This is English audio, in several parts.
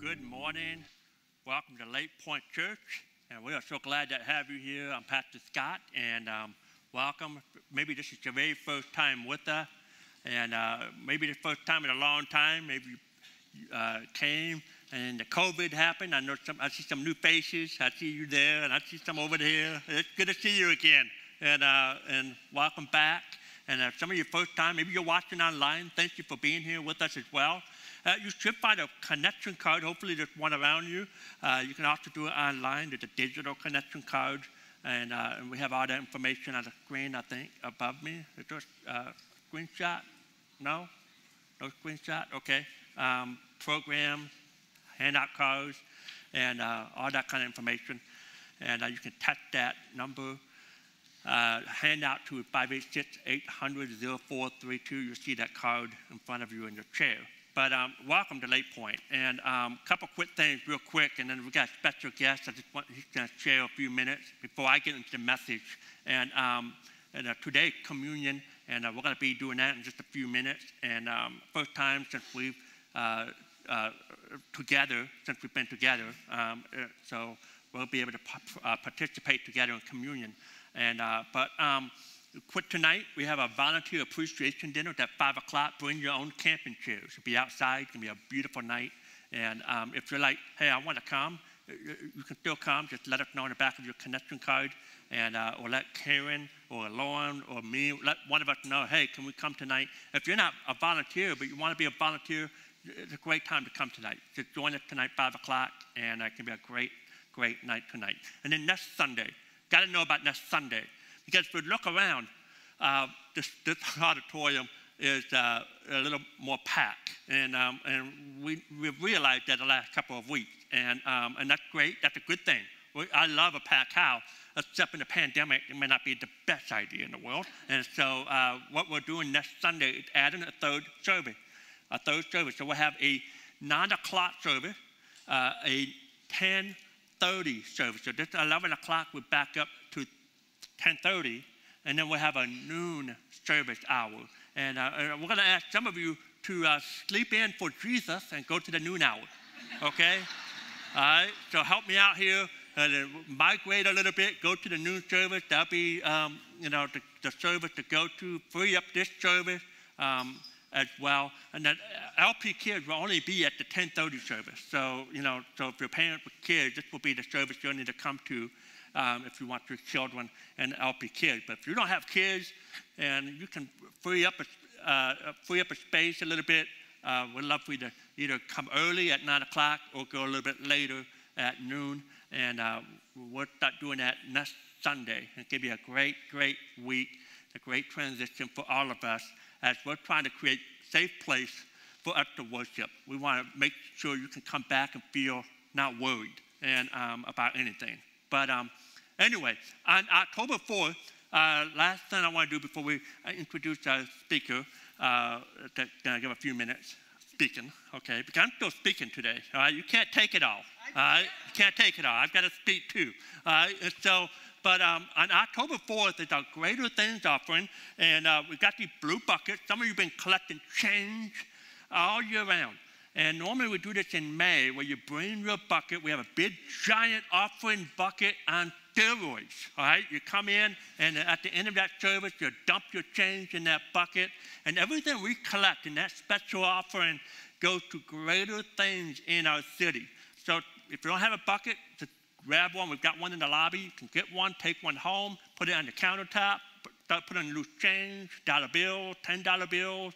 good morning. Welcome to Lake Point Church, and we are so glad to have you here. I'm Pastor Scott, and um, welcome. Maybe this is your very first time with us, and uh, maybe the first time in a long time. Maybe you uh, came and the COVID happened. I know some. I see some new faces. I see you there, and I see some over there. It's good to see you again, and uh, and welcome back. And uh, some of you first time, maybe you're watching online. Thank you for being here with us as well. Uh, you should find a connection card. Hopefully, there's one around you. Uh, you can also do it online. There's a digital connection card, and, uh, and we have all that information on the screen. I think above me. Is there a uh, screenshot? No, no screenshot. Okay. Um, program, handout cards, and uh, all that kind of information. And uh, you can touch that number uh, handout to 586-800-0432. You'll see that card in front of you in your chair. But um, welcome to Lake Point. And a um, couple quick things real quick, and then we got a special guest. I just want to share a few minutes before I get into the message. And, um, and uh, today, communion, and uh, we're going to be doing that in just a few minutes. And um, first time since we've uh, uh, together, since we've been together. Um, uh, so we'll be able to uh, participate together in communion. And, but um, quit tonight, we have a volunteer appreciation dinner at 5 o'clock. Bring your own camping chairs. It'll be outside. It's going to be a beautiful night. And um, if you're like, hey, I want to come, you can still come. Just let us know on the back of your connection card. And, uh, or let Karen or Lauren or me, let one of us know, hey, can we come tonight? If you're not a volunteer, but you want to be a volunteer, it's a great time to come tonight. Just join us tonight, 5 o'clock, and it can be a great, great night tonight. And then next Sunday, got to know about next Sunday. Because if we look around, uh, this, this, auditorium is uh, a little more packed. And, um, and we, we've realized that the last couple of weeks. And, um, and that's great. That's a good thing. We, I love a packed house, except in the pandemic, it may not be the best idea in the world. And so uh, what we're doing next Sunday is adding a third service. A third service. So we'll have a 9 o'clock service, uh, a 10 30 service. So this 11 o'clock, we back up to 10:30, and then we'll have a noon service hour. And, uh, we're going to ask some of you to uh, sleep in for Jesus and go to the noon hour. Okay? All right. So help me out here. Uh, migrate a little bit. Go to the noon service. That'll be, um, you know, the, the, service to go to. Free up this service. Um, as well. And that LP Kids will only be at the 1030 service. So, you know, so if you're parent with kids, this will be the service you'll need to come to um, if you want your children and LP Kids. But if you don't have kids and you can free up a, uh, free up a space a little bit, uh, we'd love for you to either come early at 9 o'clock or go a little bit later at noon. And uh, we'll start doing that next Sunday. It'll give you a great, great week, a great transition for all of us as we're trying to create safe place for us to worship. We want to make sure you can come back and feel not worried and um, about anything. But um, anyway, on October 4th, uh, last thing I want to do before we uh, introduce our speaker, uh, to, uh, give a few minutes speaking, okay? Because I'm still speaking today, all right? You can't take it all, all right? You can't take it all. I've got to speak too, all right? And so but um, on October 4th is our Greater Things offering, and uh, we've got these blue buckets. Some of you have been collecting change all year round. And normally we do this in May, where you bring your bucket. We have a big, giant offering bucket on steroids. All right, you come in, and at the end of that service, you dump your change in that bucket, and everything we collect in that special offering goes to greater things in our city. So if you don't have a bucket, grab one. We've got one in the lobby. You can get one, take one home, put it on the countertop, start putting loose change, dollar bills, $10 bills,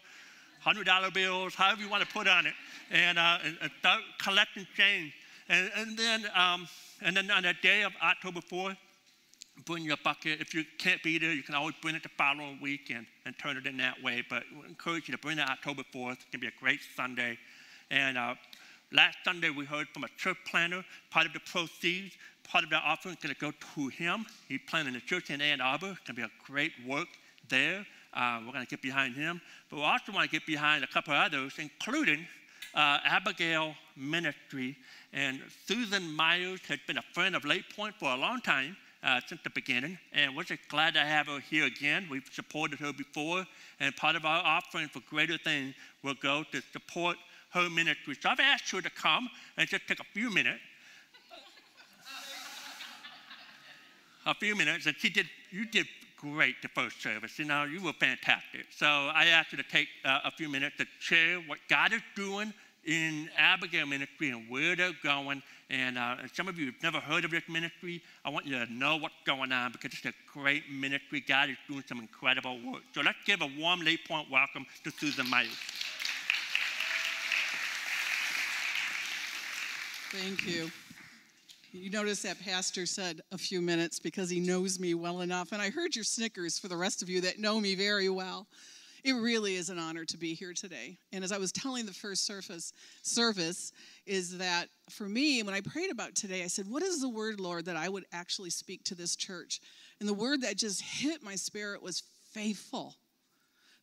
$100 bills, however you want to put on it, and, uh, and, and start collecting change. And, and, then, um, and then on the day of October 4th, bring your bucket. If you can't be there, you can always bring it the following week and, and turn it in that way. But we encourage you to bring it October 4th. It's going to be a great Sunday. And uh, Last Sunday, we heard from a church planner. Part of the proceeds, part of the offering is going to go to him. He's planning a church in Ann Arbor. It's going to be a great work there. Uh, we're going to get behind him. But we also want to get behind a couple others, including uh, Abigail Ministry. And Susan Myers has been a friend of Lake Point for a long time. Uh, since the beginning, and we're just glad to have her here again. We've supported her before, and part of our offering for greater things will go to support her ministry. So I've asked her to come and just take a few minutes. a few minutes, and she did, you did great the first service. You know, you were fantastic. So I asked you to take uh, a few minutes to share what God is doing in Abigail Ministry and where they're going. And, uh, some of you have never heard of this ministry. I want you to know what's going on because it's a great ministry. God is doing some incredible work. So let's give a warm Lake Point welcome to Susan Myers. Thank you. You notice that pastor said a few minutes because he knows me well enough. And I heard your snickers for the rest of you that know me very well. It really is an honor to be here today. And as I was telling the first surface service, is that for me, when I prayed about today, I said, What is the word, Lord, that I would actually speak to this church? And the word that just hit my spirit was faithful.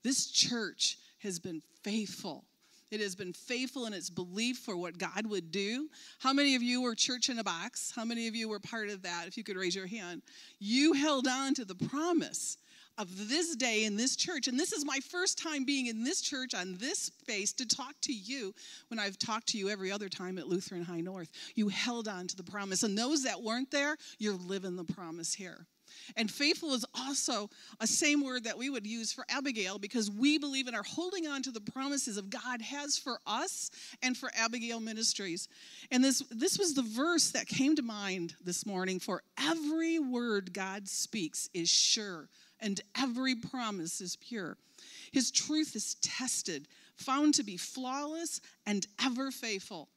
This church has been faithful. It has been faithful in its belief for what God would do. How many of you were church in a box? How many of you were part of that? If you could raise your hand. You held on to the promise of this day in this church. And this is my first time being in this church on this space to talk to you when I've talked to you every other time at Lutheran High North. You held on to the promise. And those that weren't there, you're living the promise here. And faithful is also a same word that we would use for Abigail because we believe in our holding on to the promises of God has for us and for Abigail Ministries. And this, this was the verse that came to mind this morning for every word God speaks is sure and every promise is pure. His truth is tested, found to be flawless and ever faithful.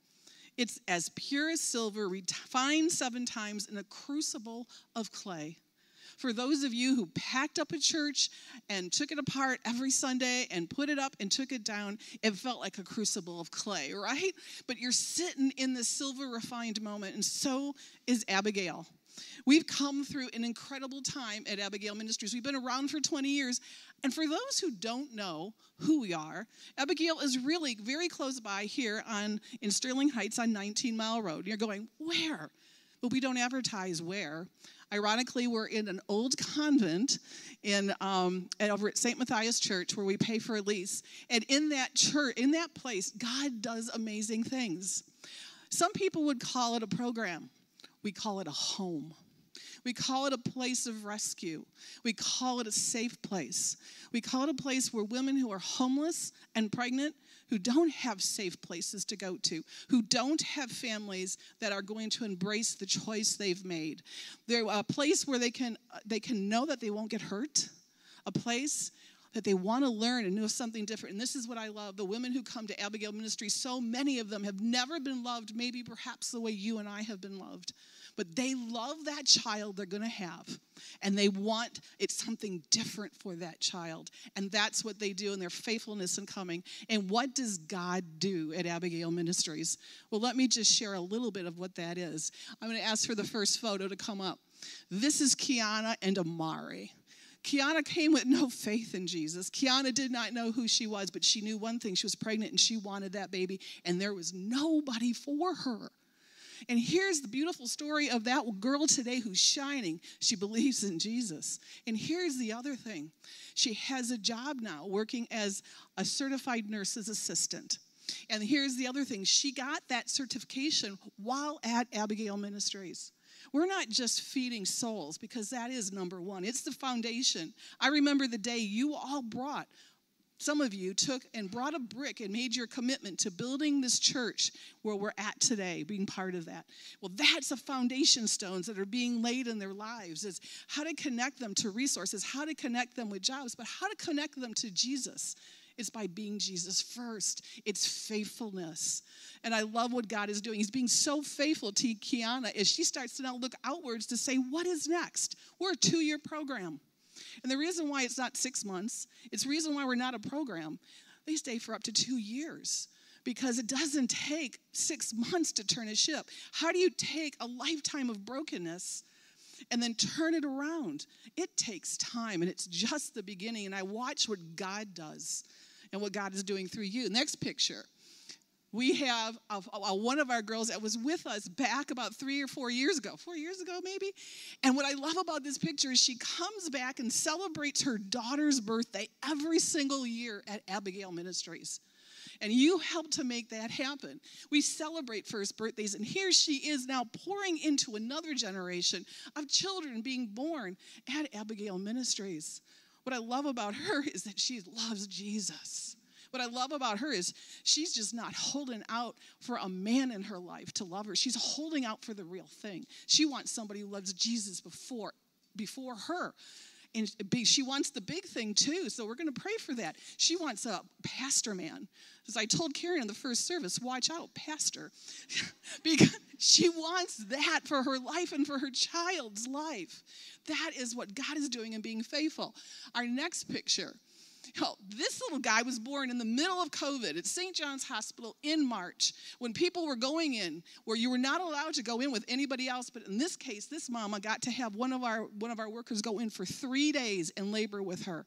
It's as pure as silver, refined seven times in a crucible of clay for those of you who packed up a church and took it apart every Sunday and put it up and took it down, it felt like a crucible of clay, right? But you're sitting in the silver refined moment, and so is Abigail. We've come through an incredible time at Abigail Ministries. We've been around for 20 years. And for those who don't know who we are, Abigail is really very close by here on in Sterling Heights on 19 Mile Road. You're going, where? But we don't advertise where. Ironically, we're in an old convent in um, over at St. Matthias Church where we pay for a lease. And in that church, in that place, God does amazing things. Some people would call it a program. We call it a home. We call it a place of rescue. We call it a safe place. We call it a place where women who are homeless and pregnant who don't have safe places to go to, who don't have families that are going to embrace the choice they've made. They're a place where they can, they can know that they won't get hurt, a place that they want to learn and know something different. And this is what I love. The women who come to Abigail Ministry, so many of them have never been loved, maybe perhaps the way you and I have been loved but they love that child they're going to have and they want it's something different for that child and that's what they do in their faithfulness in coming and what does god do at abigail ministries well let me just share a little bit of what that is i'm going to ask for the first photo to come up this is kiana and amari Kiana came with no faith in Jesus. Kiana did not know who she was, but she knew one thing. She was pregnant and she wanted that baby, and there was nobody for her. And here's the beautiful story of that girl today who's shining. She believes in Jesus. And here's the other thing she has a job now working as a certified nurse's assistant. And here's the other thing she got that certification while at Abigail Ministries. We're not just feeding souls because that is number one, it's the foundation. I remember the day you all brought some of you took and brought a brick and made your commitment to building this church where we're at today, being part of that. Well, that's the foundation stones that are being laid in their lives is how to connect them to resources, how to connect them with jobs, but how to connect them to Jesus. It's by being Jesus first. It's faithfulness. And I love what God is doing. He's being so faithful to Kiana as she starts to now look outwards to say, what is next? We're a two year program. And the reason why it's not six months, it's the reason why we're not a program. They stay for up to two years because it doesn't take six months to turn a ship. How do you take a lifetime of brokenness and then turn it around? It takes time and it's just the beginning. And I watch what God does and what God is doing through you. Next picture we have a, a, one of our girls that was with us back about three or four years ago, four years ago maybe. And what I love about this picture is she comes back and celebrates her daughter's birthday every single year at Abigail Ministries. And you helped to make that happen. We celebrate first birthdays, and here she is now pouring into another generation of children being born at Abigail Ministries. What I love about her is that she loves Jesus. What I love about her is she's just not holding out for a man in her life to love her. She's holding out for the real thing. She wants somebody who loves Jesus before before her. And she wants the big thing too, so we're going to pray for that. She wants a pastor man. As I told Karen in the first service, watch out, pastor. because she wants that for her life and for her child's life. That is what God is doing and being faithful. Our next picture Hell, this little guy was born in the middle of COVID at St. John's Hospital in March when people were going in where you were not allowed to go in with anybody else. But in this case, this mama got to have one of our one of our workers go in for three days and labor with her.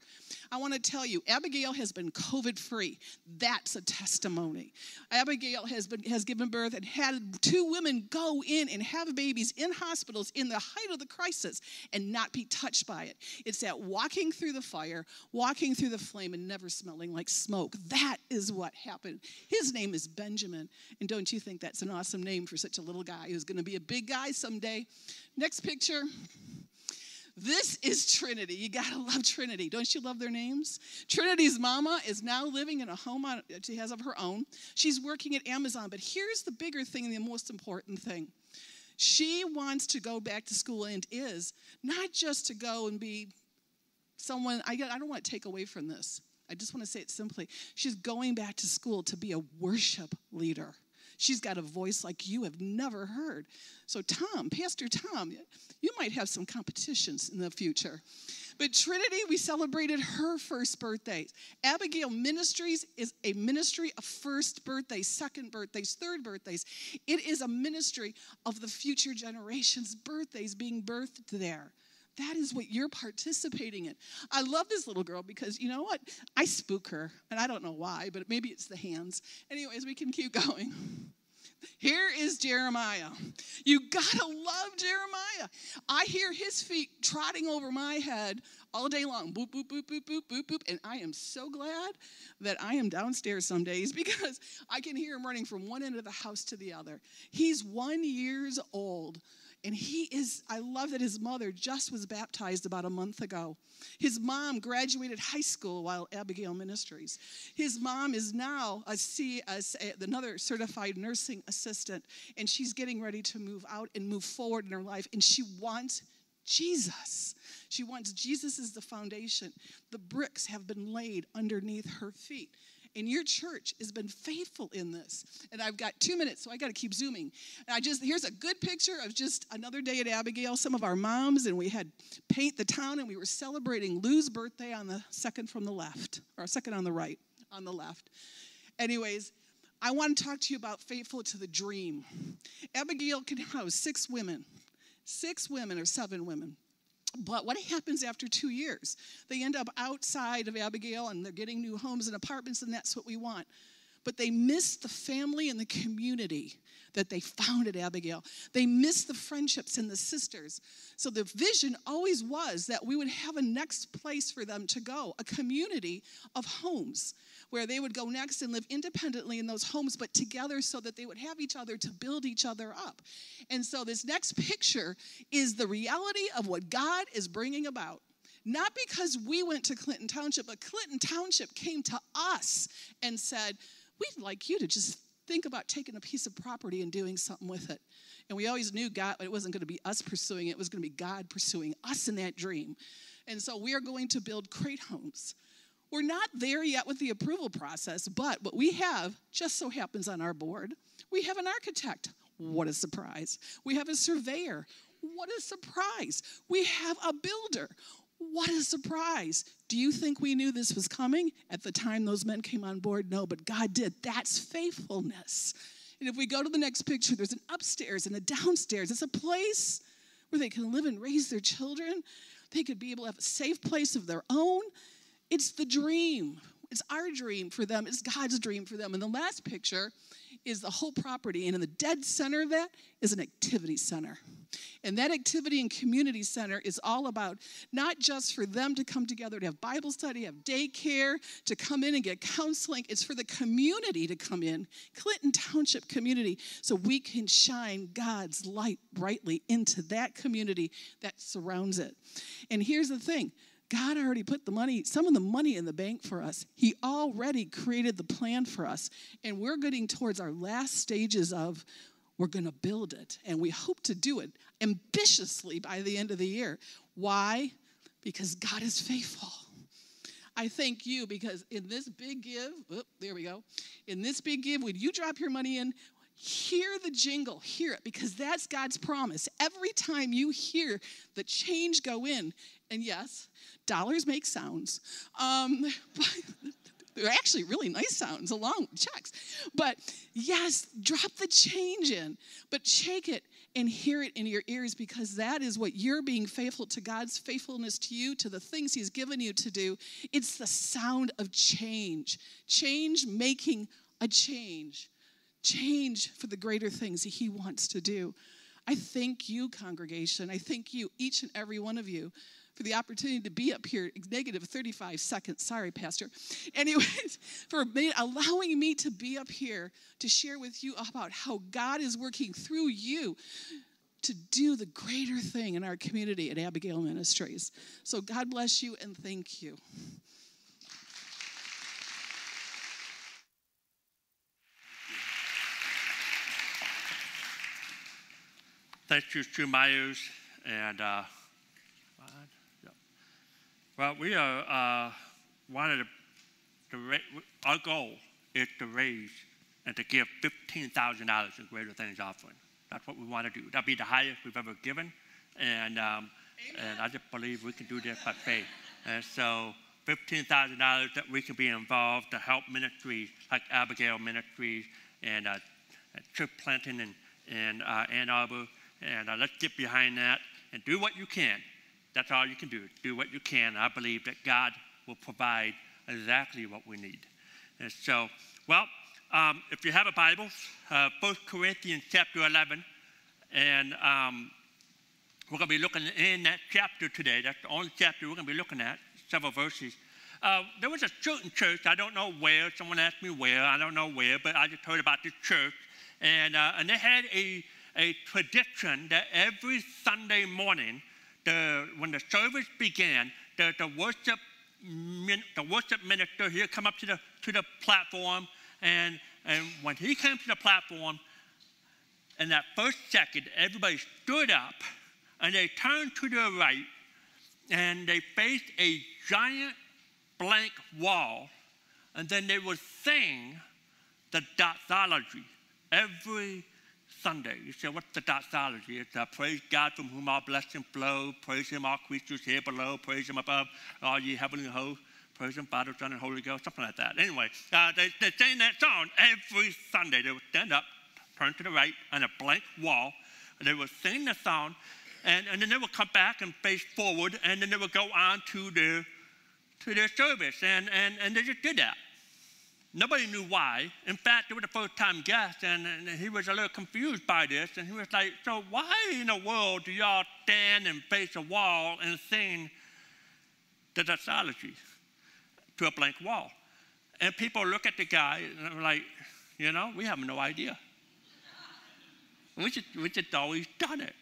I want to tell you, Abigail has been COVID free. That's a testimony. Abigail has been has given birth and had two women go in and have babies in hospitals in the height of the crisis and not be touched by it. It's that walking through the fire, walking through the flame and never smelling like smoke. That is what happened. His name is Benjamin. And don't you think that's an awesome name for such a little guy who's going to be a big guy someday? Next picture. This is Trinity. You gotta love Trinity. Don't you love their names? Trinity's mama is now living in a home on, she has of her own. She's working at Amazon, but here's the bigger thing and the most important thing. She wants to go back to school and is not just to go and be someone, I, I don't want to take away from this. I just want to say it simply. She's going back to school to be a worship leader. She's got a voice like you have never heard. So, Tom, Pastor Tom, you might have some competitions in the future. But Trinity, we celebrated her first birthday. Abigail Ministries is a ministry of first birthdays, second birthdays, third birthdays. It is a ministry of the future generations' birthdays being birthed there. That is what you're participating in. I love this little girl because you know what? I spook her, and I don't know why, but maybe it's the hands. Anyways, we can keep going. Here is Jeremiah. You gotta love Jeremiah. I hear his feet trotting over my head all day long. Boop, boop, boop, boop, boop, boop, boop. And I am so glad that I am downstairs some days because I can hear him running from one end of the house to the other. He's one years old. And he is, I love that his mother just was baptized about a month ago. His mom graduated high school while Abigail Ministries. His mom is now a C, a, another certified nursing assistant, and she's getting ready to move out and move forward in her life. And she wants Jesus. She wants Jesus as the foundation. The bricks have been laid underneath her feet. And your church has been faithful in this. And I've got two minutes, so I got to keep zooming. And I just, here's a good picture of just another day at Abigail. Some of our moms, and we had paint the town, and we were celebrating Lou's birthday on the second from the left, or second on the right, on the left. Anyways, I want to talk to you about faithful to the dream. Abigail can house six women, six women or seven women. But what happens after two years? They end up outside of Abigail and they're getting new homes and apartments, and that's what we want. But they miss the family and the community that they found at Abigail. They miss the friendships and the sisters. So the vision always was that we would have a next place for them to go, a community of homes where they would go next and live independently in those homes, but together so that they would have each other to build each other up. And so, this next picture is the reality of what God is bringing about. Not because we went to Clinton Township, but Clinton Township came to us and said, We'd like you to just think about taking a piece of property and doing something with it. And we always knew God, it wasn't going to be us pursuing it, it was going to be God pursuing us in that dream. And so we are going to build crate homes we're not there yet with the approval process, but what we have just so happens on our board, we have an architect. What a surprise. We have a surveyor. What a surprise. We have a builder. What a surprise. Do you think we knew this was coming at the time those men came on board? No, but God did. That's faithfulness. And if we go to the next picture, there's an upstairs and a downstairs. It's a place where they can live and raise their children. They could be able to have a safe place of their own. It's the dream. It's our dream for them. It's God's dream for them. And the last picture is the whole property. And in the dead center of that is an activity center. And that activity and community center is all about not just for them to come together to have Bible study, have daycare, to come in and get counseling. It's for the community to come in, Clinton Township community, so we can shine God's light brightly into that community that surrounds it. And here's the thing God already put the money, some of the money in the bank for us. He already created the plan for us. And we're getting towards our last stages of we're going to build it. And we hope to do it ambitiously by the end of the year. Why? Because God is faithful. I thank you because in this big give, there we go. In this big give, when you drop your money in, hear the jingle, hear it, because that's God's promise. Every time you hear the change go in, and yes, dollars make sounds. Um, they're actually really nice sounds along with checks. But yes, drop the change in, but shake it and hear it in your ears because that is what you're being faithful to God's faithfulness to you, to the things He's given you to do. It's the sound of change, change making a change, change for the greater things He wants to do. I thank you, congregation. I thank you, each and every one of you, for the opportunity to be up here, negative 35 seconds. Sorry, Pastor. Anyways, for allowing me to be up here to share with you about how God is working through you to do the greater thing in our community at Abigail Ministries. So God bless you and thank you. Thank you, Myers, and uh, well, we are uh, wanted to, to our goal is to raise and to give $15,000 in Greater Things offering. That's what we want to do. That'll be the highest we've ever given. And, um, and I just believe we can do this by faith. And so $15,000 that we can be involved to help ministries like Abigail Ministries and uh, Church Planting and, and uh, Ann Arbor. And uh, let's get behind that and do what you can that's all you can do. Do what you can. I believe that God will provide exactly what we need. And so, well, um, if you have a Bible, uh, 1 Corinthians chapter 11, and um, we're going to be looking in that chapter today. That's the only chapter we're going to be looking at, several verses. Uh, there was a certain church, I don't know where, someone asked me where, I don't know where, but I just heard about this church. And, uh, and they had a, a tradition that every Sunday morning, the, when the service began, the, the, worship, the worship minister, he'd come up to the, to the platform, and, and when he came to the platform, in that first second, everybody stood up and they turned to the right and they faced a giant blank wall, and then they would sing the doxology. Every Sunday. You say, what's the doxology? It's uh, praise God from whom all blessings flow, praise Him, all creatures here below, praise Him above, all ye heavenly hosts, praise Him, Father, Son, and Holy Ghost, something like that. Anyway, uh, they, they sing that song every Sunday. They would stand up, turn to the right, on a blank wall, and they would sing the song, and, and then they would come back and face forward, and then they would go on to their, to their service, and, and, and they just did that. Nobody knew why. In fact, it was the first time guest, and, and, he was a little confused by this. And he was like, So, why in the world do y'all stand and face a wall and sing the doxology to a blank wall? And people look at the guy and they're like, You know, we have no idea. we, just, we just always done it.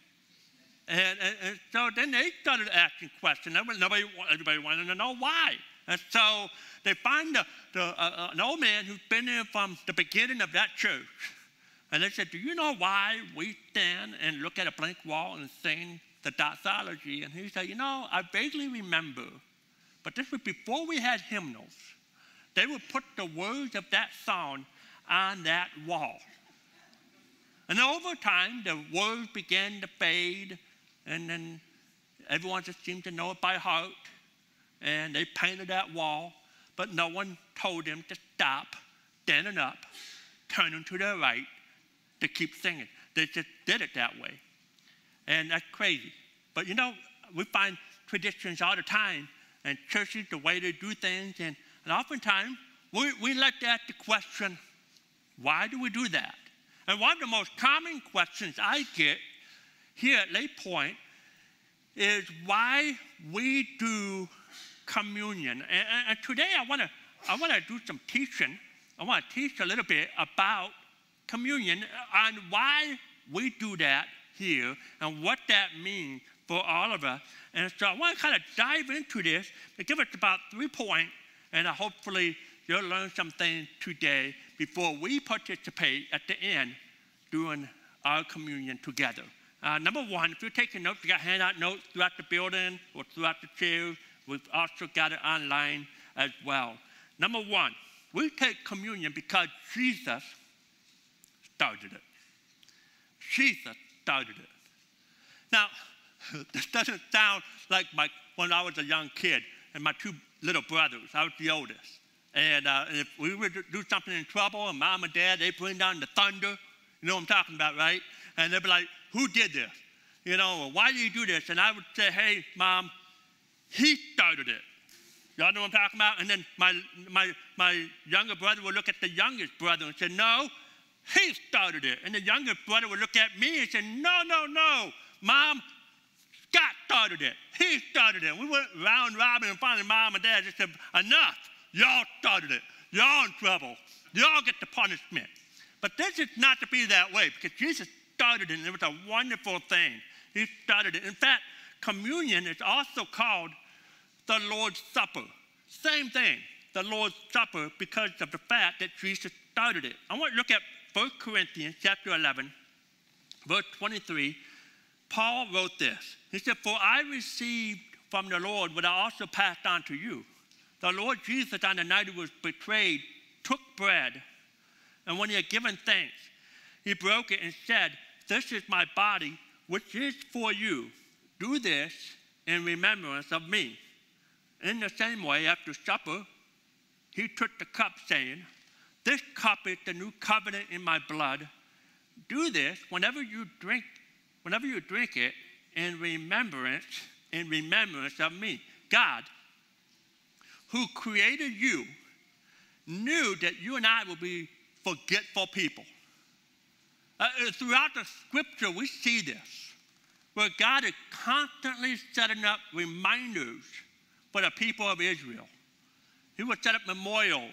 And, and, and, so then they started asking questions. Nobody, everybody wanted to know why. And so they find the, the, uh, uh, an old man who's been there from the beginning of that church. And they said, Do you know why we stand and look at a blank wall and sing the doxology? And he said, You know, I vaguely remember, but this was before we had hymnals. They would put the words of that song on that wall. And over time, the words began to fade, and then everyone just seemed to know it by heart and they painted that wall, but no one told them to stop, standing up, turning to their right to keep singing. They just did it that way. And that's crazy. But you know, we find traditions all the time, and churches, the way they do things, and, and oftentimes we, we let that the question, Why do we do that? And one of the most common questions I get here at Lake Point is why we do communion. And, and today I want to I want to do some teaching. I want to teach a little bit about communion and why we do that here and what that means for all of us. And so I want to kind of dive into this and give us about three points, and hopefully you'll learn something today before we participate at the end during our communion together. Uh, number one, if you're taking notes, you got handout notes throughout the building or throughout the chairs. We've also got it online as well. Number one, we take communion because Jesus started it. Jesus started it. Now, this doesn't sound like my, when I was a young kid and my two little brothers, I was the oldest. And uh, if we would do something in trouble and mom and dad, they bring down the thunder. You know what I'm talking about, right? And they'd be like, who did this? You know, why do you do this? And I would say, hey, mom, he started it. Y'all know what I'm talking about? And then my, my, my younger brother would look at the youngest brother and say, no, he started it. And the youngest brother would look at me and say, no, no, no, mom, Scott started it. He started it. We went round robin and finally mom and dad just said, enough. Y'all started it. Y'all in trouble. Y'all get the punishment. But this is not to be that way because Jesus started it and it was a wonderful thing. He started it. In fact, communion is also called the Lord's Supper. Same thing, the Lord's Supper, because of the fact that Jesus started it. I want to look at 1 Corinthians chapter 11, verse 23. Paul wrote this. He said, For I received from the Lord what I also passed on to you. The Lord Jesus, on the night he was betrayed, took bread, and when he had given thanks, he broke it and said, This is my body, which is for you. Do this in remembrance of me. In the same way, after supper, he took the cup, saying, This cup is the new covenant in my blood. Do this whenever you drink, whenever you drink it in remembrance, in remembrance of me. God, who created you, knew that you and I will be forgetful people. Uh, uh, throughout the scripture, we see this, where God is constantly setting up reminders for the people of Israel. He would set up memorials.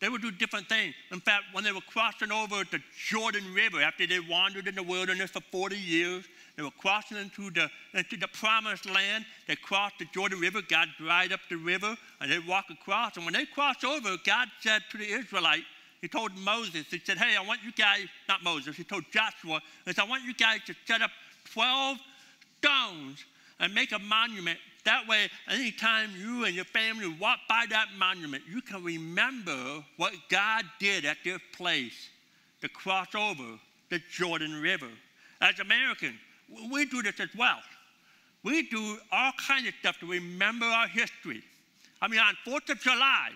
They would do different things. In fact, when they were crossing over the Jordan River after they wandered in the wilderness for 40 years, they were crossing into the, into the promised land. They crossed the Jordan River. God dried up the river, and they walked across. And when they crossed over, God said to the Israelites, He told Moses, He said, Hey, I want you guys, not Moses, He told Joshua, He said, I want you guys to set up 12 stones and make a monument that way, anytime you and your family walk by that monument, you can remember what God did at this place to cross over the Jordan River. As Americans, we do this as well. We do all kinds of stuff to remember our history. I mean, on 4th of July,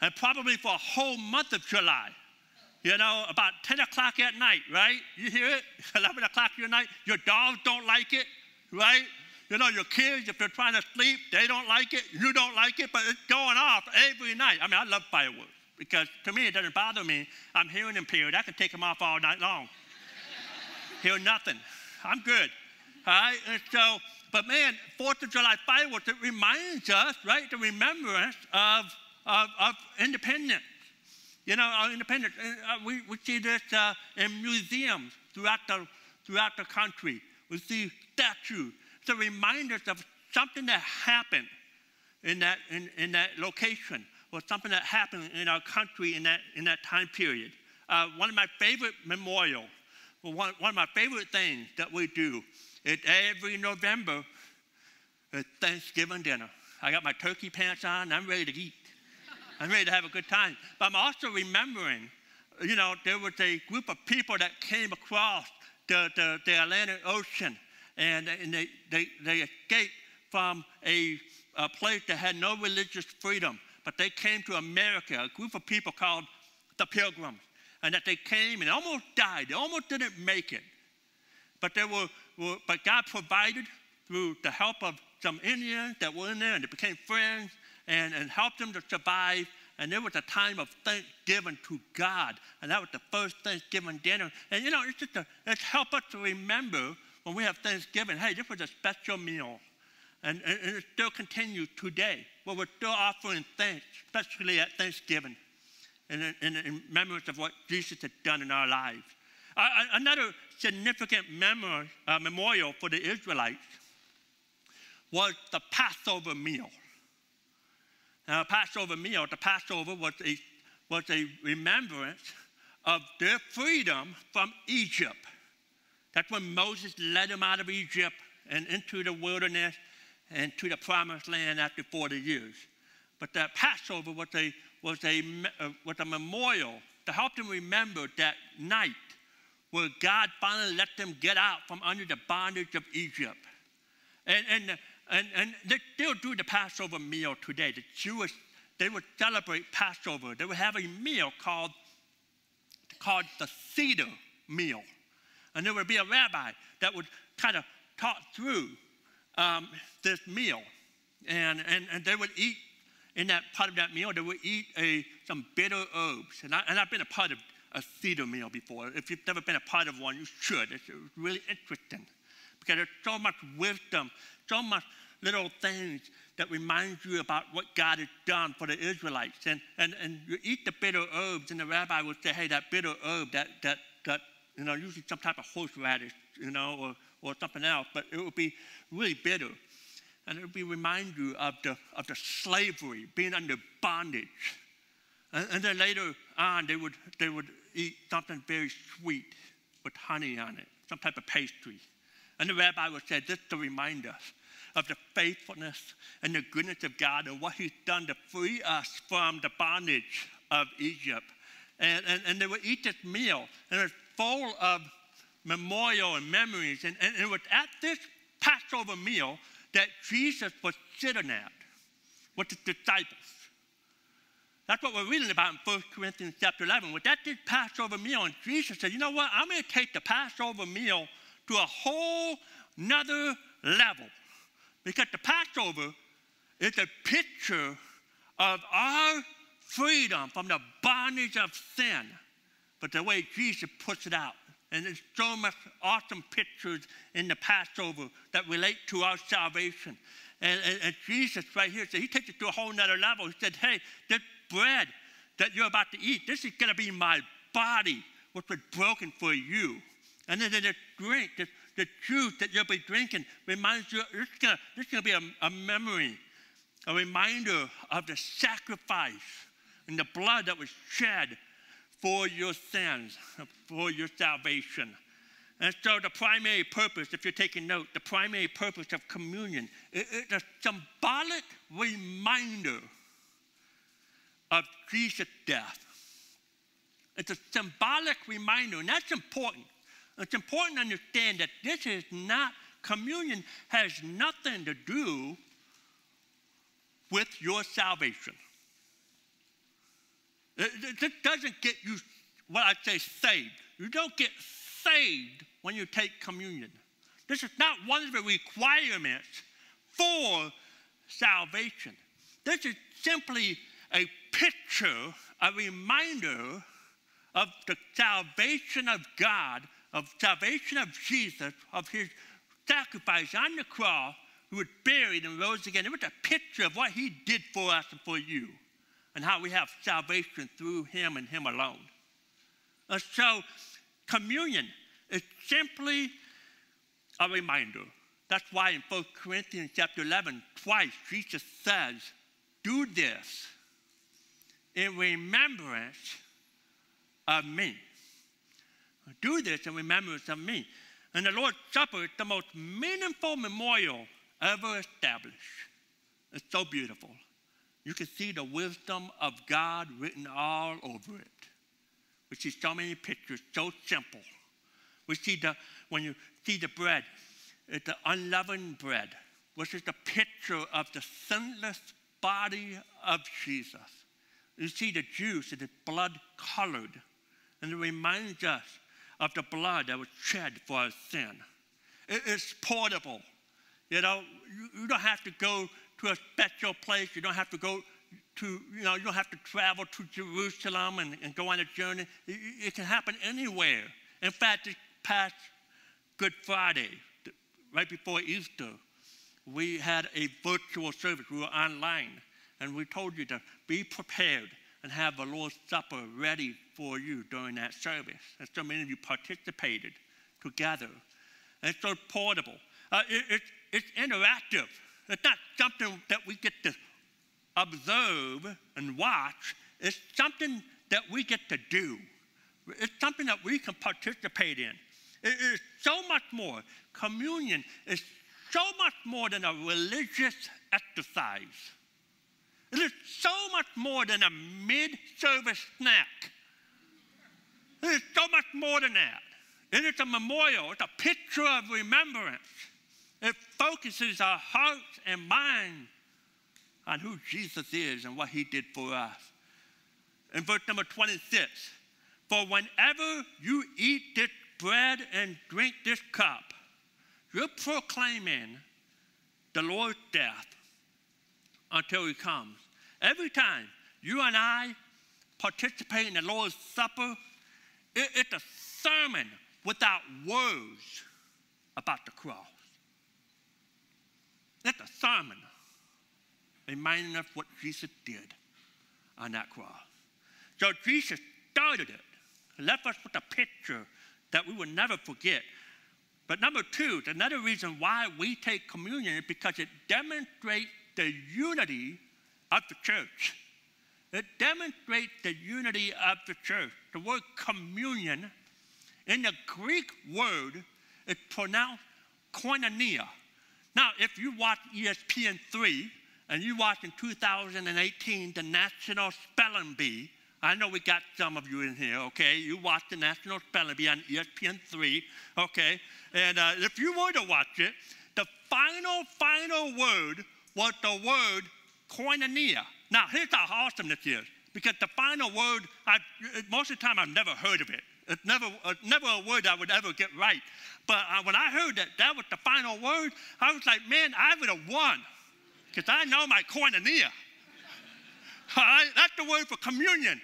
and probably for a whole month of July, you know, about 10 o'clock at night, right? You hear it? 11 o'clock at night. Your dogs don't like it, right? You know, your kids, if they're trying to sleep, they don't like it, you don't like it, but it's going off every night. I mean, I love fireworks because to me, it doesn't bother me. I'm hearing impaired. I can take them off all night long. Hear nothing. I'm good. All right? And so, but man, 4th of July fireworks, it reminds us, right, the remembrance of, of, of independence. You know, our independence. Uh, we, we see this uh, in museums throughout the, throughout the country. We see statues to remind us of something that happened in that, in, in that location or something that happened in our country in that, in that time period. Uh, one of my favorite memorials, one, one of my favorite things that we do is every November, it's Thanksgiving dinner. I got my turkey pants on, I'm ready to eat. I'm ready to have a good time. But I'm also remembering, you know, there was a group of people that came across the, the, the Atlantic Ocean and, and they, they, they escaped from a, a place that had no religious freedom, but they came to America, a group of people called the Pilgrims, and that they came and almost died. They almost didn't make it. But, they were, were, but God provided through the help of some Indians that were in there, and they became friends and, and helped them to survive. and it was a time of thanksgiving to God. And that was the first Thanksgiving dinner. And you know, it's just a, it's help us to remember when we have Thanksgiving, hey, this was a special meal. And, and, and it still continues today, where we're still offering thanks, especially at Thanksgiving, in, in, in remembrance of what Jesus had done in our lives. Uh, another significant memory, uh, memorial for the Israelites was the Passover meal. Now, Passover meal, the Passover was a, was a remembrance of their freedom from Egypt. That's when Moses led them out of Egypt and into the wilderness and to the promised land after 40 years. But that Passover was a, was a, uh, was a memorial to help them remember that night where God finally let them get out from under the bondage of Egypt. And, and, and, and they still do the Passover meal today. The Jewish, they would celebrate Passover. They would have a meal called, called the Seder meal. And there would be a rabbi that would kind of talk through um, this meal. And, and, and they would eat, in that part of that meal, they would eat a, some bitter herbs. And, I, and I've been a part of a Seder meal before. If you've never been a part of one, you should. It's really interesting because there's so much wisdom, so much little things that remind you about what God has done for the Israelites. And, and, and you eat the bitter herbs, and the rabbi would say, hey, that bitter herb, that, that, that you know, usually some type of horseradish, you know, or, or something else, but it would be really bitter. And it would be remind you of the, of the slavery, being under bondage. And, and then later on, they would, they would eat something very sweet with honey on it, some type of pastry. And the rabbi would say, this to remind us of the faithfulness and the goodness of God and what He's done to free us from the bondage of Egypt. And, and, and they would eat this meal, and it was full of memorial and memories. And, and it was at this Passover meal that Jesus was sitting at with the disciples. That's what we're reading about in 1 Corinthians chapter 11. With that this Passover meal, and Jesus said, you know what? I'm going to take the Passover meal to a whole nother level. Because the Passover is a picture of our freedom from the bondage of sin. But the way Jesus puts it out, and there's so much awesome pictures in the Passover that relate to our salvation. And, and, and Jesus right here said, he takes it to a whole nother level. He said, hey, this bread that you're about to eat, this is going to be my body, which was broken for you. And then the drink, the, the juice that you'll be drinking reminds you, this is going to be a, a memory, a reminder of the sacrifice and the blood that was shed for your sins, for your salvation. And so, the primary purpose, if you're taking note, the primary purpose of communion is a symbolic reminder of Jesus' death. It's a symbolic reminder, and that's important. It's important to understand that this is not, communion has nothing to do with your salvation. This doesn't get you, what I say, saved. You don't get saved when you take communion. This is not one of the requirements for salvation. This is simply a picture, a reminder of the salvation of God, of salvation of Jesus, of his sacrifice on the cross, who was buried and rose again. It was a picture of what he did for us and for you, and how we have salvation through him and him alone. And so, communion is simply a reminder. That's why in 1 Corinthians chapter 11, twice Jesus says, Do this in remembrance of me. Do this in remembrance of me. And the Lord's Supper is the most meaningful memorial ever established. It's so beautiful. You can see the wisdom of God written all over it. We see so many pictures, so simple. We see the, when you see the bread, it's the unleavened bread, which is the picture of the sinless body of Jesus. You see the juice, it is blood colored, and it reminds us of the blood that was shed for our sin. It is portable. You know, you, you don't have to go to a special place. You don't have to go to, you know, you don't have to travel to Jerusalem and, and go on a journey. It, it can happen anywhere. In fact, this past Good Friday, right before Easter, we had a virtual service. We were online, and we told you to be prepared and have the Lord's Supper ready for you during that service. And so many of you participated together. And it's so portable. Uh, it, it, it's interactive. It's not something that we get to observe and watch. It's something that we get to do. It's something that we can participate in. It is so much more. Communion is so much more than a religious exercise. It is so much more than a mid service snack. It is so much more than that. It is a memorial, it's a picture of remembrance. It focuses our hearts and minds on who Jesus is and what he did for us. In verse number 26, for whenever you eat this bread and drink this cup, you're proclaiming the Lord's death until he comes. Every time you and I participate in the Lord's Supper, it, it's a sermon without words about the cross. It's a sermon reminding us what Jesus did on that cross. So Jesus started it, left us with a picture that we will never forget. But number two, another reason why we take communion is because it demonstrates the unity of the church. It demonstrates the unity of the church. The word communion in the Greek word is pronounced koinonia. Now, if you watch ESPN3 and you watch in 2018 the National Spelling Bee, I know we got some of you in here, okay? You watch the National Spelling Bee on ESPN3, okay? And uh, if you were to watch it, the final, final word was the word koinonia. Now, here's how awesome this is. Because the final word, I, most of the time I've never heard of it. It's never, never a word I would ever get right. But uh, when I heard that that was the final word, I was like, man, I would have won. Because I know my koinonia. Right? That's the word for communion.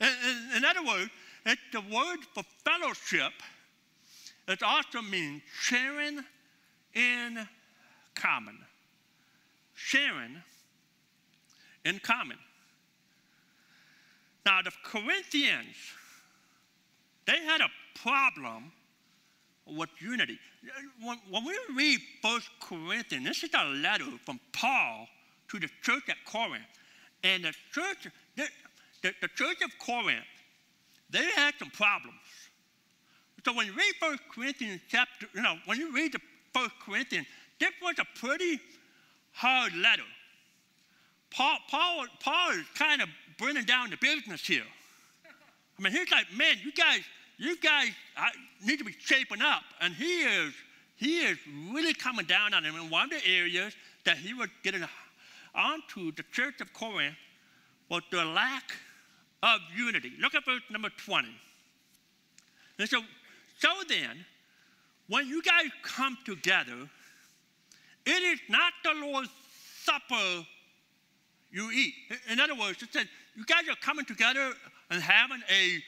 In, in, in other words, it's the word for fellowship. It also means sharing in common. Sharing in common. Now, the Corinthians, they had a problem with unity. When, when we read First Corinthians, this is a letter from Paul to the church at Corinth. And the church, the, the, the church of Corinth, they had some problems. So when you read First Corinthians chapter, you know, when you read the First Corinthians, this was a pretty hard letter. Paul, Paul, Paul is kind of bringing down the business here. I mean, he's like, man, you guys, you guys need to be shaping up. And he is, he is really coming down on him. And one of the areas that he was getting onto the church of Corinth was the lack of unity. Look at verse number 20. And so, so then, when you guys come together, it is not the Lord's supper you eat. In other words, it said, you guys are coming together and having a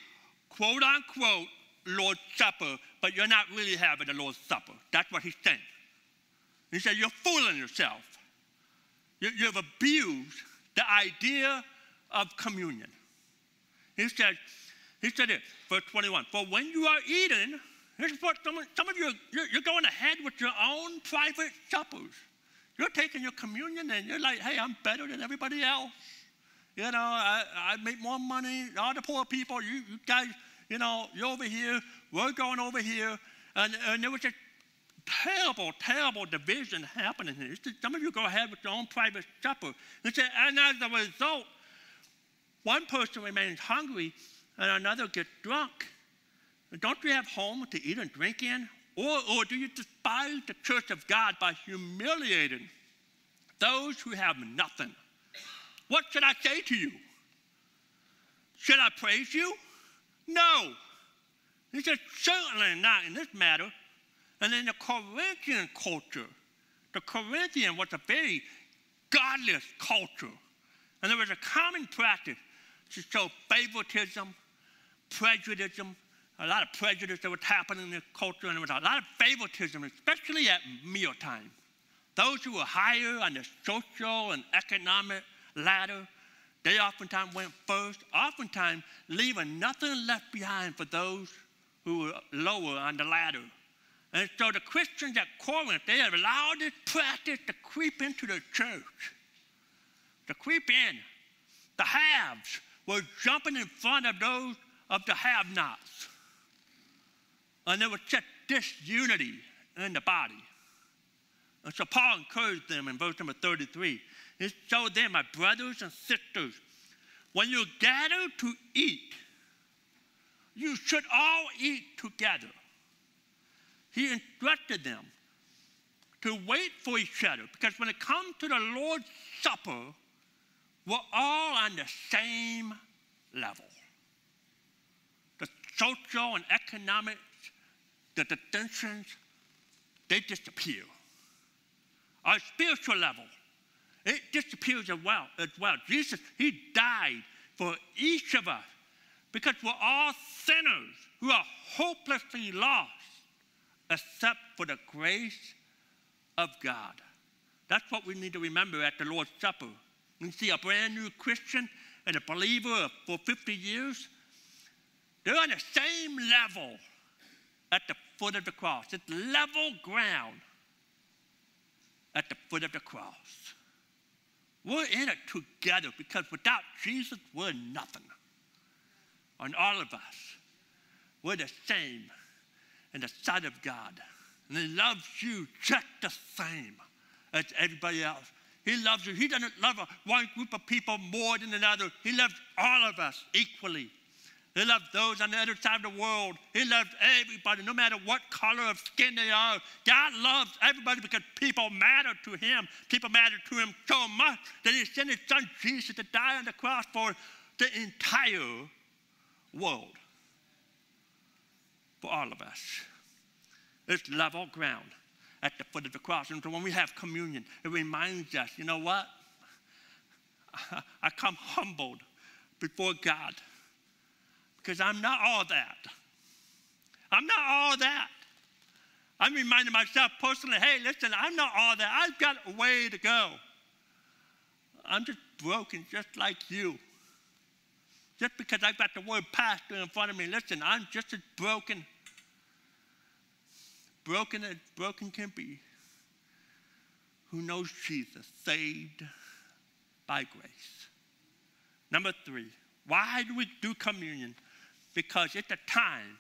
quote unquote Lord's Supper, but you're not really having a Lord's Supper. That's what he's saying. He said, You're fooling yourself. You, you've abused the idea of communion. He said, he said it, verse 21, for when you are eating, this is what some, some of you, you're, you're going ahead with your own private suppers. You're taking your communion and you're like, hey, I'm better than everybody else. You know, I, I make more money. All the poor people, you, you guys, you know, you're over here. We're going over here. And, and there was a terrible, terrible division happening here. Some of you go ahead with your own private supper. And, and as a result, one person remains hungry and another gets drunk. Don't you have home to eat and drink in? Or, or do you despise the church of God by humiliating those who have nothing? What should I say to you? Should I praise you? No. He said, certainly not in this matter. And in the Corinthian culture, the Corinthian was a very godless culture. And there was a common practice to show favoritism, prejudice, a lot of prejudice that was happening in the culture, and there was a lot of favoritism, especially at mealtime. Those who were higher on the social and economic ladder, they oftentimes went first, oftentimes leaving nothing left behind for those who were lower on the ladder. And so the Christians at Corinth, they had allowed this practice to creep into the church, to creep in. The haves were jumping in front of those of the have nots. And there was such disunity in the body. And so Paul encouraged them in verse number 33. He told them, My brothers and sisters, when you gather to eat, you should all eat together. He instructed them to wait for each other because when it comes to the Lord's Supper, we're all on the same level. The social and economic, the, tensions, they disappear. Our spiritual level, it disappears as well, as well. Jesus, He died for each of us because we're all sinners who are hopelessly lost except for the grace of God. That's what we need to remember at the Lord's Supper. You see a brand new Christian and a believer for 50 years, they're on the same level at the foot of the cross. It's level ground at the foot of the cross. We're in it together because without Jesus, we're nothing. And all of us, we're the same in the sight of God. And He loves you just the same as everybody else. He loves you. He doesn't love one group of people more than another. He loves all of us equally. He loves those on the other side of the world. He loves everybody, no matter what color of skin they are. God loves everybody because people matter to Him. People matter to Him so much that He sent His Son Jesus to die on the cross for the entire world. For all of us. It's level ground at the foot of the cross. And so when we have communion, it reminds us, you know what? I come humbled before God because I'm not all that. I'm not all that. I'm reminding myself personally, hey, listen, I'm not all that. I've got a way to go. I'm just broken just like you. Just because I've got the word pastor in front of me, listen, I'm just as broken. Broken as broken can be. Who knows Jesus, saved by grace. Number three, why do we do communion? Because it's a time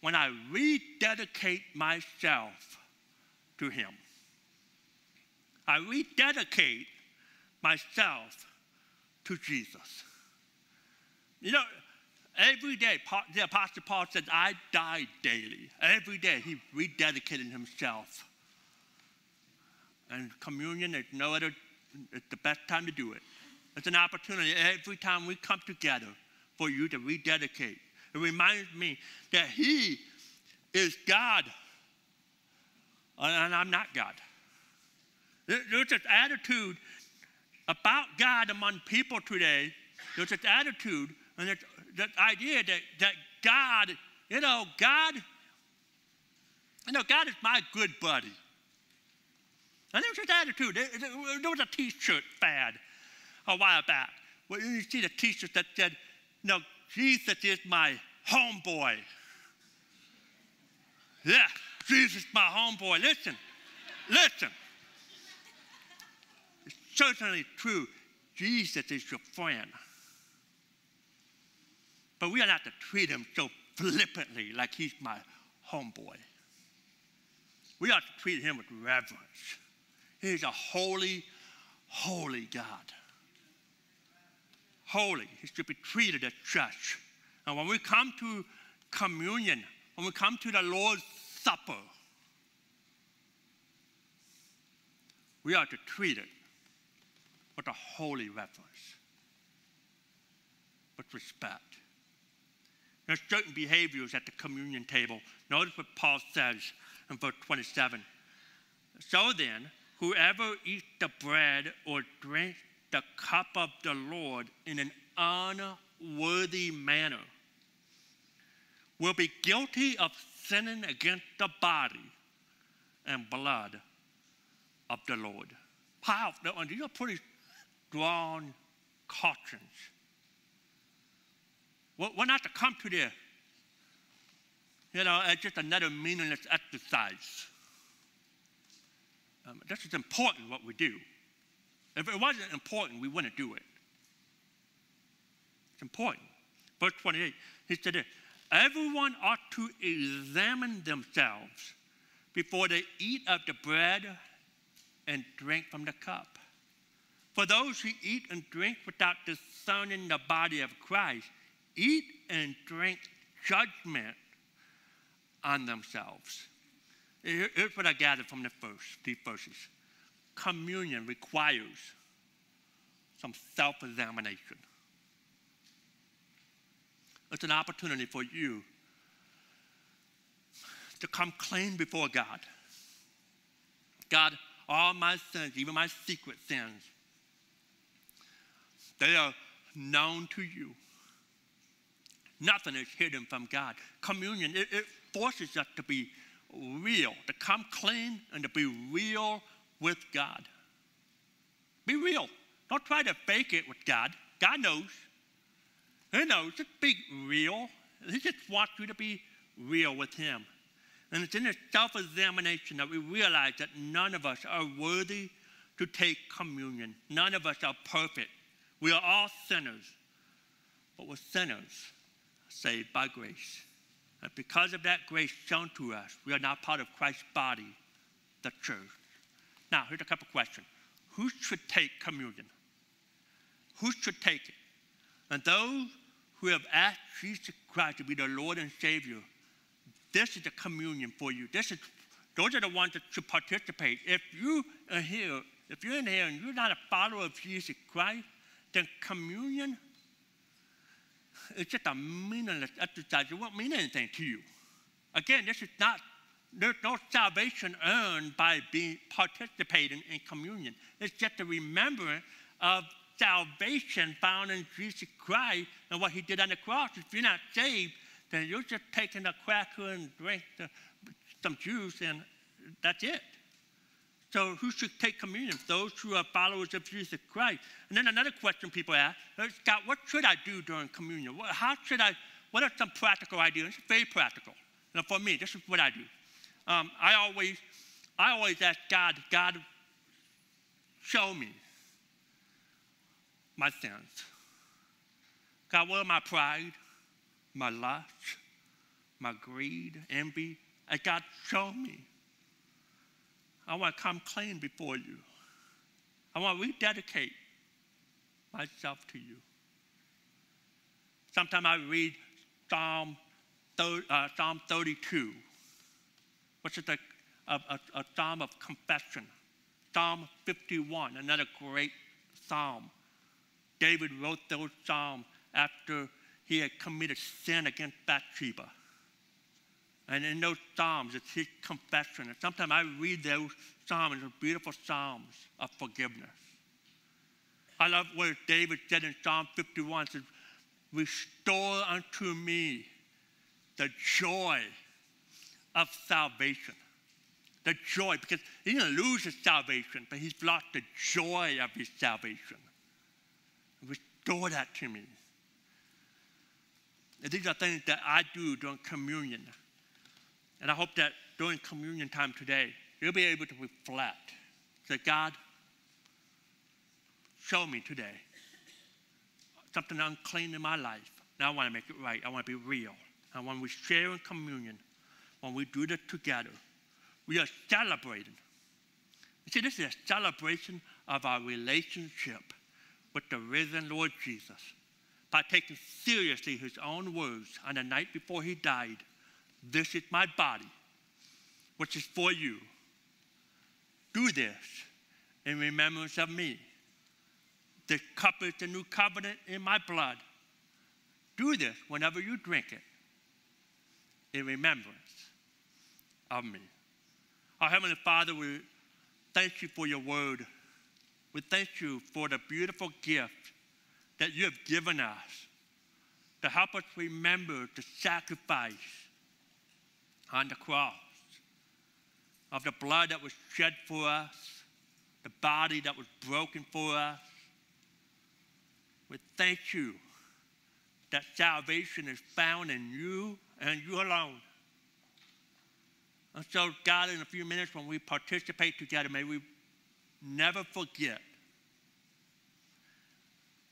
when I rededicate myself to Him. I rededicate myself to Jesus. You know, every day, the Apostle Paul says, I die daily. Every day, he rededicated himself. And communion is no other, it's the best time to do it. It's an opportunity every time we come together for you to rededicate it reminds me that He is God, and I'm not God. There's this attitude about God among people today. There's this attitude and this, that idea that, that God, you know, God, you know, God is my good buddy. And there was this attitude. There was a t-shirt fad a while back. Well, you see the t-shirt that said, you know, Jesus is my homeboy. Yeah, Jesus is my homeboy. Listen, listen. It's certainly true. Jesus is your friend. But we are not to treat him so flippantly like he's my homeboy. We ought to treat him with reverence. He's a holy, holy God holy. He should be treated as such. And when we come to communion, when we come to the Lord's Supper, we are to treat it with a holy reverence, with respect. There's certain behaviors at the communion table. Notice what Paul says in verse 27. So then, whoever eats the bread or drink the cup of the Lord in an unworthy manner will be guilty of sinning against the body and blood of the Lord. Powerful. These are pretty strong cautions. We're not to come to this, you know, it's just another meaningless exercise. Um, this is important what we do. If it wasn't important, we wouldn't do it. It's important. Verse 28, he said this, Everyone ought to examine themselves before they eat of the bread and drink from the cup. For those who eat and drink without discerning the body of Christ eat and drink judgment on themselves. Here's what I gathered from the first, these verses. Communion requires some self examination. It's an opportunity for you to come clean before God. God, all my sins, even my secret sins, they are known to you. Nothing is hidden from God. Communion, it, it forces us to be real, to come clean and to be real with God. Be real. Don't try to fake it with God. God knows. He knows. Just be real. He just wants you to be real with Him. And it's in this self examination that we realize that none of us are worthy to take communion. None of us are perfect. We are all sinners, but we're sinners saved by grace. And because of that grace shown to us, we are now part of Christ's body, the church. Now, here's a couple questions. Who should take communion? Who should take it? And those who have asked Jesus Christ to be their Lord and Savior, this is the communion for you. This is those are the ones that should participate. If you are here, if you're in here and you're not a follower of Jesus Christ, then communion it's just a meaningless exercise. It won't mean anything to you. Again, this is not, there's no salvation earned by being participating in communion. It's just a remembrance of salvation found in Jesus Christ and what he did on the cross. If you're not saved, then you're just taking a cracker and drink the, some juice and that's it. So who should take communion? Those who are followers of Jesus Christ. And then another question people ask, Scott, what should I do during communion? How should I, what are some practical ideas? Very practical. Now for me, this is what I do. Um, I always, I always ask God, God, show me my sins. God, what are my pride, my lust, my greed, envy? And God, show me. I want to come clean before you. I want to rededicate myself to you. Sometimes I read Psalm, uh, Psalm 32, which is a, a, a, a psalm of confession. Psalm 51, another great psalm. David wrote those psalms after he had committed sin against Bathsheba. And in those Psalms, it's his confession. And sometimes I read those Psalms, those beautiful Psalms of forgiveness. I love what David said in Psalm 51 says, Restore unto me the joy of salvation. The joy, because he didn't lose his salvation, but he's lost the joy of his salvation. Restore that to me. And these are things that I do during communion. And I hope that during communion time today, you'll be able to reflect. Say, God, show me today something unclean in my life. Now I want to make it right. I want to be real. I want to share in communion, when we do that together, we are celebrating. You see, this is a celebration of our relationship with the risen Lord Jesus by taking seriously his own words on the night before he died this is my body, which is for you. Do this in remembrance of me. The cup is the new covenant in my blood. Do this whenever you drink it in remembrance of me. Our Heavenly Father, we thank you for your word. We thank you for the beautiful gift that you have given us to help us remember the sacrifice on the cross of the blood that was shed for us, the body that was broken for us. We thank you that salvation is found in you and you alone. And so, God, in a few minutes when we participate together, may we never forget.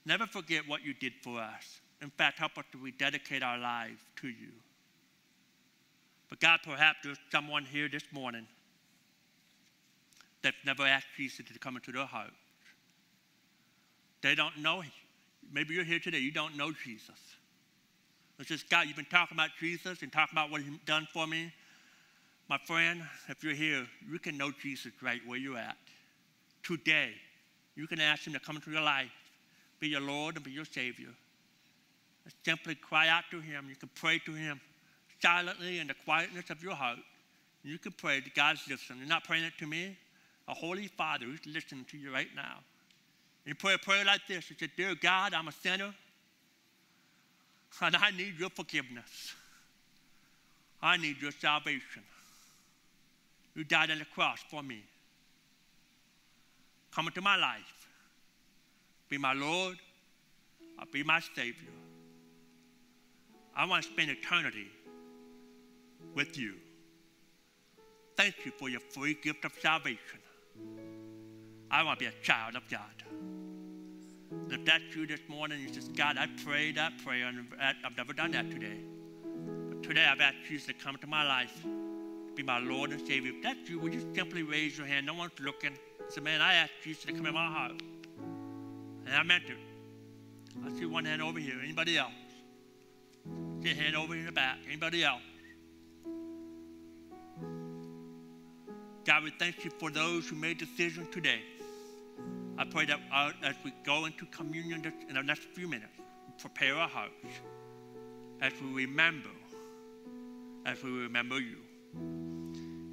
Never forget what you did for us. In fact, help us to rededicate our lives to you. But God, perhaps there's someone here this morning that's never asked Jesus to come into their heart. They don't know. Maybe you're here today, you don't know Jesus. It's just, God, you've been talking about Jesus and talking about what he's done for me. My friend, if you're here, you can know Jesus right where you're at. Today, you can ask him to come into your life, be your Lord and be your Savior. Simply cry out to him. You can pray to him silently in the quietness of your heart. You can pray to God's listening. You're not praying it to me. A holy Father who's listening to you right now. You pray a prayer like this. You say, Dear God, I'm a sinner. And I need your forgiveness. I need your salvation. You died on the cross for me. Come into my life. Be my Lord. I'll be my Savior. I want to spend eternity with you. Thank you for your free gift of salvation. I want to be a child of God. And if that's you this morning, you says, God, I prayed that prayer, and I've never done that today. But today I've asked Jesus to come into my life, be my Lord and Savior. If that's you, would you simply raise your hand? No one's looking. Say, man, I asked Jesus to come in my heart. And I meant it. I see one hand over here. Anybody else? See a hand over in the back. Anybody else? God, we thank you for those who made decisions today. I pray that uh, as we go into communion in the next few minutes, prepare our hearts as we remember, as we remember you.